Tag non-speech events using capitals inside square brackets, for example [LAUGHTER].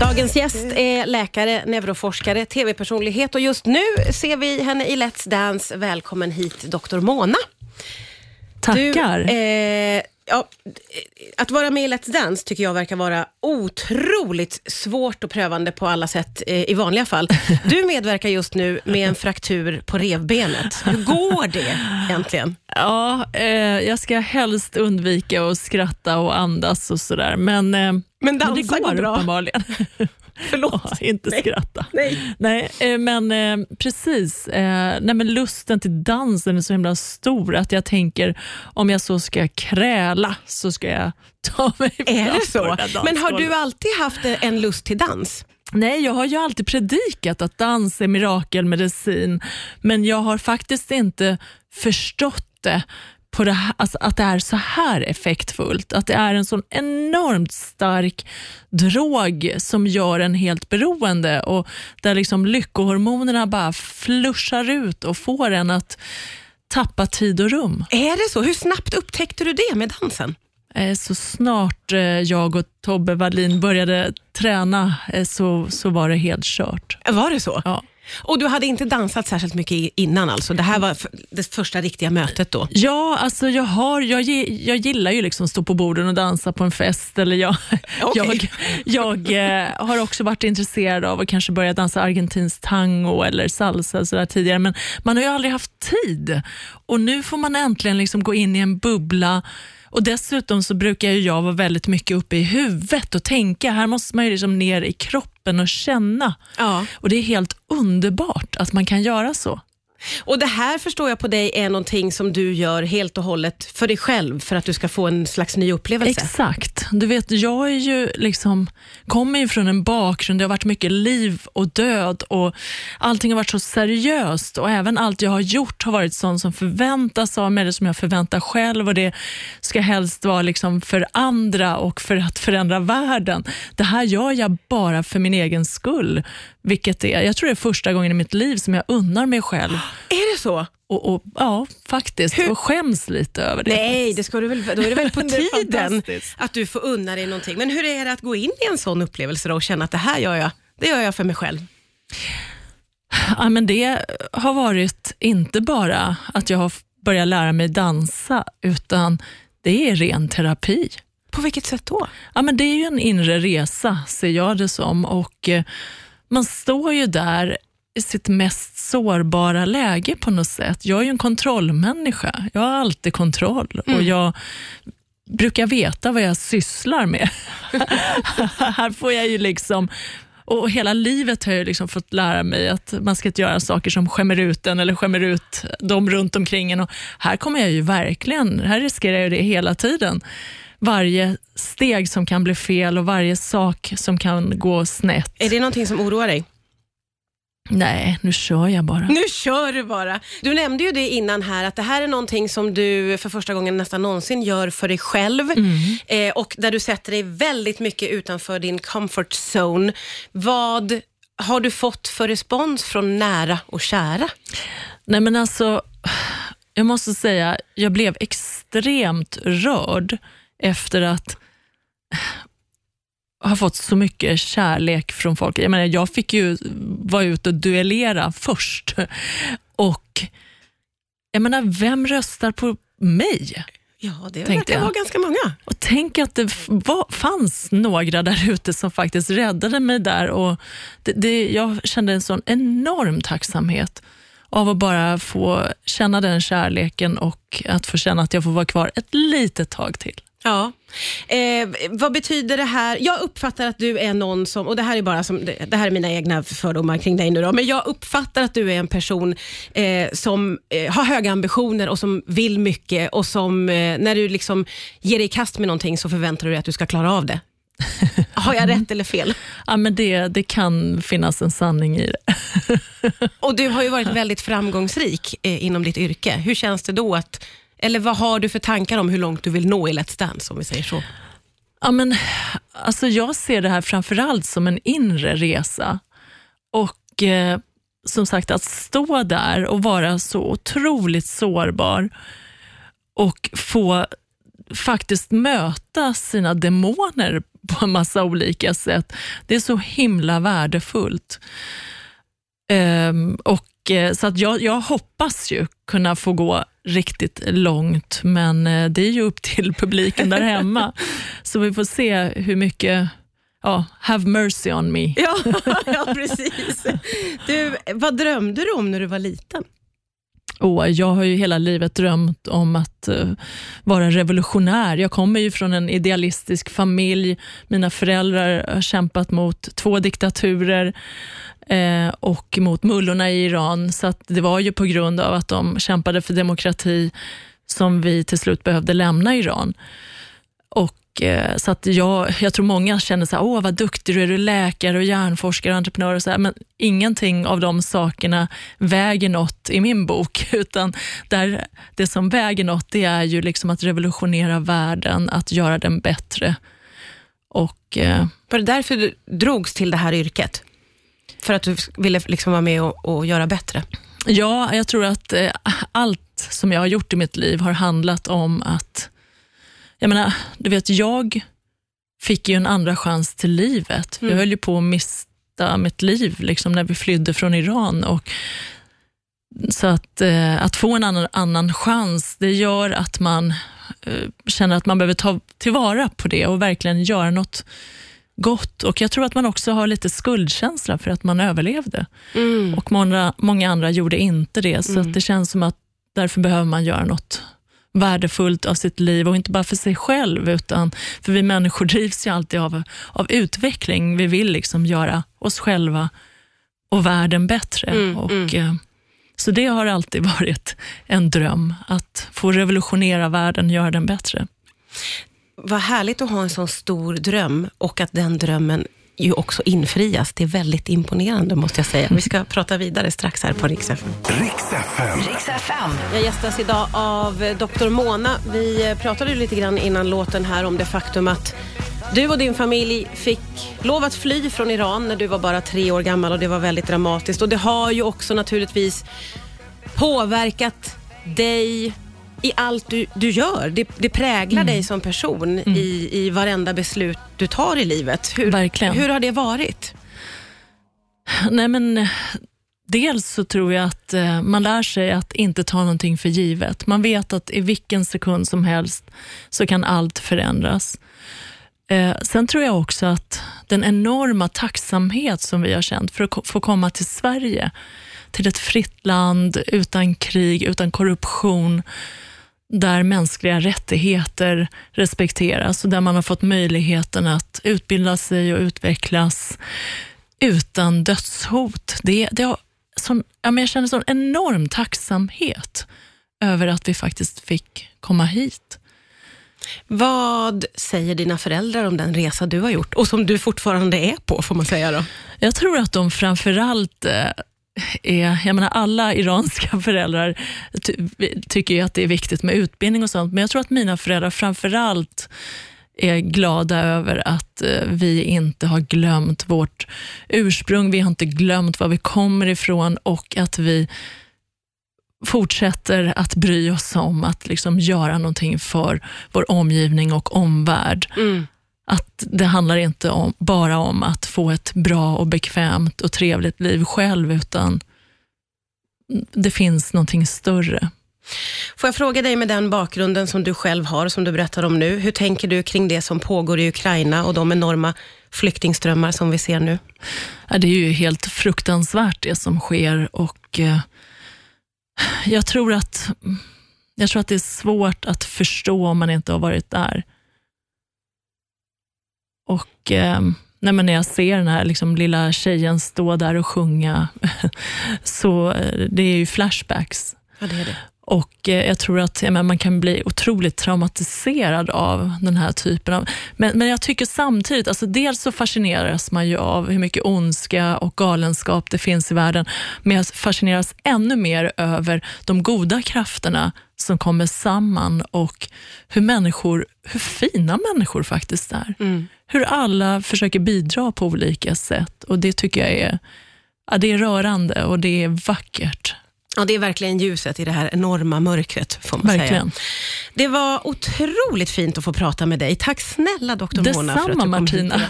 Dagens gäst är läkare, neuroforskare, tv-personlighet och just nu ser vi henne i Let's Dance. Välkommen hit, Dr. Mona. Tackar. Du, eh, ja, att vara med i Let's Dance tycker jag verkar vara otroligt svårt och prövande på alla sätt eh, i vanliga fall. [LAUGHS] Du medverkar just nu med en fraktur på revbenet. Hur går det egentligen? Ja, eh, jag ska helst undvika att skratta och andas och sådär, men, eh, Men dansa men det går, går bra. uppenbarligen. [LAUGHS] Förlåt. Inte Nej. skratta. Nej. Nej, eh, men eh, precis. Eh, nej, men lusten till dansen är så himla stor att jag tänker om jag så ska kräla så ska jag ta mig Är fram det så? det där Men har du alltid haft en lust till dans? Nej, jag har ju alltid predikat att dans är mirakelmedicin, men jag har faktiskt inte förstått det på det alltså att det är så här effektfullt. Att det är en sån enormt stark drog som gör en helt beroende och där liksom lyckohormonerna bara flushar ut och får en att tappa tid och rum. Är det så? Hur snabbt upptäckte du det med dansen? Eh, Så snart eh, jag och Tobbe Wallin började träna eh, så, så var det helt kört. Var det så? Ja. Och du hade inte dansat särskilt mycket innan alltså? Det här var det första riktiga mötet då? Ja, alltså jag, har, jag, jag gillar ju liksom stå på borden och dansa på en fest. Eller jag, [LAUGHS] Okej. jag, jag eh, har också varit intresserad av att kanske börja dansa argentinsk tango eller salsa så där tidigare, men man har ju aldrig haft tid. Och Nu får man äntligen liksom gå in i en bubbla och Dessutom så brukar jag vara väldigt mycket uppe i huvudet och tänka. Här måste man ju liksom ner i kroppen och känna. Ja. Och Det är helt underbart att man kan göra så. Och det här förstår jag på dig är någonting som du gör helt och hållet för dig själv, för att du ska få en slags ny upplevelse. Exakt. Du vet, jag är ju liksom, kommer ju från en bakgrund, det har varit mycket liv och död och allting har varit så seriöst och även allt jag har gjort har varit sånt som förväntas av mig, eller som jag förväntar själv och det ska helst vara liksom för andra och för att förändra världen. Det här gör jag bara för min egen skull, vilket är, jag tror det är första gången i mitt liv som jag unnar mig själv [GASPS] Är det så? och, och ja, faktiskt, Hur- och skäms lite över det. Nej, det ska du väl, då är det väl på [LAUGHS] tiden att du får unna dig någonting. Men hur är det att gå in i en sån upplevelse då och känna att det här gör jag, det gör jag för mig själv? Ja, men det har varit inte bara att jag har börjat lära mig dansa, utan det är ren terapi. På vilket sätt då? Ja, men det är ju en inre resa, ser jag det som. Och eh, Man står ju där i sitt mest sårbara läge på något sätt. Jag är ju en kontrollmänniska. Jag har alltid kontroll och jag brukar veta vad jag sysslar med. [LAUGHS] Här får jag ju liksom och hela livet har jag liksom fått lära mig att man ska inte göra saker som skämmer ut en eller skämmer ut dem runt omkring en. Och här kommer jag ju verkligen, här riskerar jag det hela tiden. Varje steg som kan bli fel och varje sak som kan gå snett. Är det någonting som oroar dig? Nej, nu kör jag bara. Nu kör du bara. Du nämnde ju det innan här, att det här är någonting som du för första gången nästan någonsin gör för dig själv eh, och där du sätter dig väldigt mycket utanför din comfort zone. Vad har du fått för respons från nära och kära? Nej men alltså, jag måste säga, jag blev extremt rörd efter att ha fått så mycket kärlek från folk. Jag, menar, jag fick ju vara ute och duellera först. Och jag menar, vem röstar på mig? Ja, det verkar vara ganska många. Och tänk att det var, fanns några där ute som faktiskt räddade mig där. Och det, det, jag kände en sån enorm tacksamhet av att bara få känna den kärleken och att få känna att jag får vara kvar ett litet tag till. Ja. Eh, vad betyder det här? Jag uppfattar att du är någon som, och det här är bara som, det här är mina egna fördomar kring dig nu då, men jag uppfattar att du är en person eh, som eh, har höga ambitioner och som vill mycket och som eh, när du liksom ger dig i kast med någonting så förväntar du dig att du ska klara av det. [LAUGHS] Har jag rätt eller fel? Ja, men det, det kan finnas en sanning i det. Och du har ju varit [LAUGHS] väldigt framgångsrik eh, inom ditt yrke. Hur känns det då att, eller vad har du för tankar om hur långt du vill nå i Let's Dance om vi säger så? Ja, men, alltså jag ser det här framförallt som en inre resa. Och eh, som sagt, att stå där och vara så otroligt sårbar och få faktiskt möta sina demoner på en massa olika sätt. Det är så himla värdefullt. Um, och, eh, så att jag, jag hoppas ju kunna få gå riktigt långt, men eh, det är ju upp till [LAUGHS] publiken där hemma. så vi får se hur mycket ja, have mercy on me. Ja, [LAUGHS] ja precis. Du, vad drömde du om när du var liten? Och jag har ju hela livet drömt om att uh, vara revolutionär. Jag kommer ju från en idealistisk familj. Mina föräldrar har kämpat mot två diktaturer eh, och mot mullorna i Iran. Så det var ju på grund av att de kämpade för demokrati som vi till slut behövde lämna Iran. Och, eh, så att jag, jag tror många känner så här, åh vad duktig du är, du är läkare och hjärnforskare och entreprenör. Och så här, men ingenting av de sakerna väger något i min bok, [LAUGHS] utan där, det som väger något det är ju liksom att revolutionera världen, att göra den bättre. Och, eh, Var det därför du drogs till det här yrket? För att du ville liksom vara med och, och göra bättre? Ja, jag tror att eh, allt som jag har gjort i mitt liv har handlat om att, jag menar, du vet, jag fick ju en andra chans till livet. Mm. Jag höll ju på att mista mitt liv liksom, när vi flydde från Iran. Och, så att, eh, att få en annan, annan chans, det gör att man eh, känner att man behöver ta tillvara på det och verkligen göra något gott och jag tror att man också har lite skuldkänsla för att man överlevde. Mm. Och många, många andra gjorde inte det, så mm. det känns som att därför behöver man göra något värdefullt av sitt liv och inte bara för sig själv, utan för vi människor drivs ju alltid av, av utveckling. Vi vill liksom göra oss själva och världen bättre. Mm, och, mm. Eh, så det har alltid [LAUGHS] varit en dröm, att få revolutionera världen och göra den bättre. Vad härligt att ha en sån stor dröm och att den drömmen ju också infrias. Det är väldigt imponerande måste jag säga. Vi ska prata vidare strax här på Rix FM. Rix FM. Jag gästas idag av Dr. Mona. Vi pratade lite grann innan låten här om det faktum att du och din familj fick lov att fly från Iran när du var bara tre år gammal och det var väldigt dramatiskt. Och det har ju också naturligtvis påverkat dig, i allt du, du gör. Det, det präglar mm. dig som person mm. i, i varenda beslut du tar i livet. Hur, Verkligen. hur har det varit? Nej men Dels så tror jag att eh, man lär sig att inte ta någonting för givet. Man vet att i vilken sekund som helst så kan allt förändras. Eh, sen tror jag också att den enorma tacksamhet som vi har känt för att få komma till Sverige, till ett fritt land utan krig, utan korruption, där mänskliga rättigheter respekteras och där man har fått möjligheten att utbilda sig och utvecklas utan dödshot. Det, det har sån, ja, men jag känner sån enorm tacksamhet över att vi faktiskt fick komma hit. Vad säger dina föräldrar om den resa du har gjort och som du fortfarande är på, får man säga då? Jag tror att de framförallt eh, är, jag menar alla iranska [LAUGHS] föräldrar ty tycker ju att det är viktigt med utbildning och sånt, men jag tror att mina föräldrar framförallt är glada över att eh, vi inte har glömt vårt ursprung, vi har inte glömt var vi kommer ifrån och att vi fortsätter att bry oss om att liksom göra någonting för vår omgivning och omvärld. Mm. Att det handlar inte om, bara om att få ett bra och bekvämt och trevligt liv själv, utan det finns någonting större. Får jag fråga dig med den bakgrunden som du själv har, som du berättar om nu. Hur tänker du kring det som pågår i Ukraina och de enorma flyktingströmmar som vi ser nu? Det är ju helt fruktansvärt det som sker och eh, jag, tror att, jag tror att det är svårt att förstå om man inte har varit där. Och eh, nej när jag ser den här liksom, lilla tjejen stå där och sjunga, [LAUGHS] så eh, det är ju flashbacks. Ja, det är det. Och eh, jag tror att ja, man kan bli otroligt traumatiserad av den här typen av... Men, men jag tycker samtidigt, alltså dels så fascineras man ju av hur mycket ondska och galenskap det finns i världen, men jag fascineras ännu mer över de goda krafterna som kommer samman och hur människor, hur fina människor faktiskt är. Mm. Hur alla försöker bidra på olika sätt och det tycker jag är, ja, det är rörande och det är vackert. Ja, det är verkligen ljuset i det här enorma mörkret, får man Verkligen. säga. Det var otroligt fint att få prata med dig. Tack snälla doktor Mona för att du kom hit. Martina.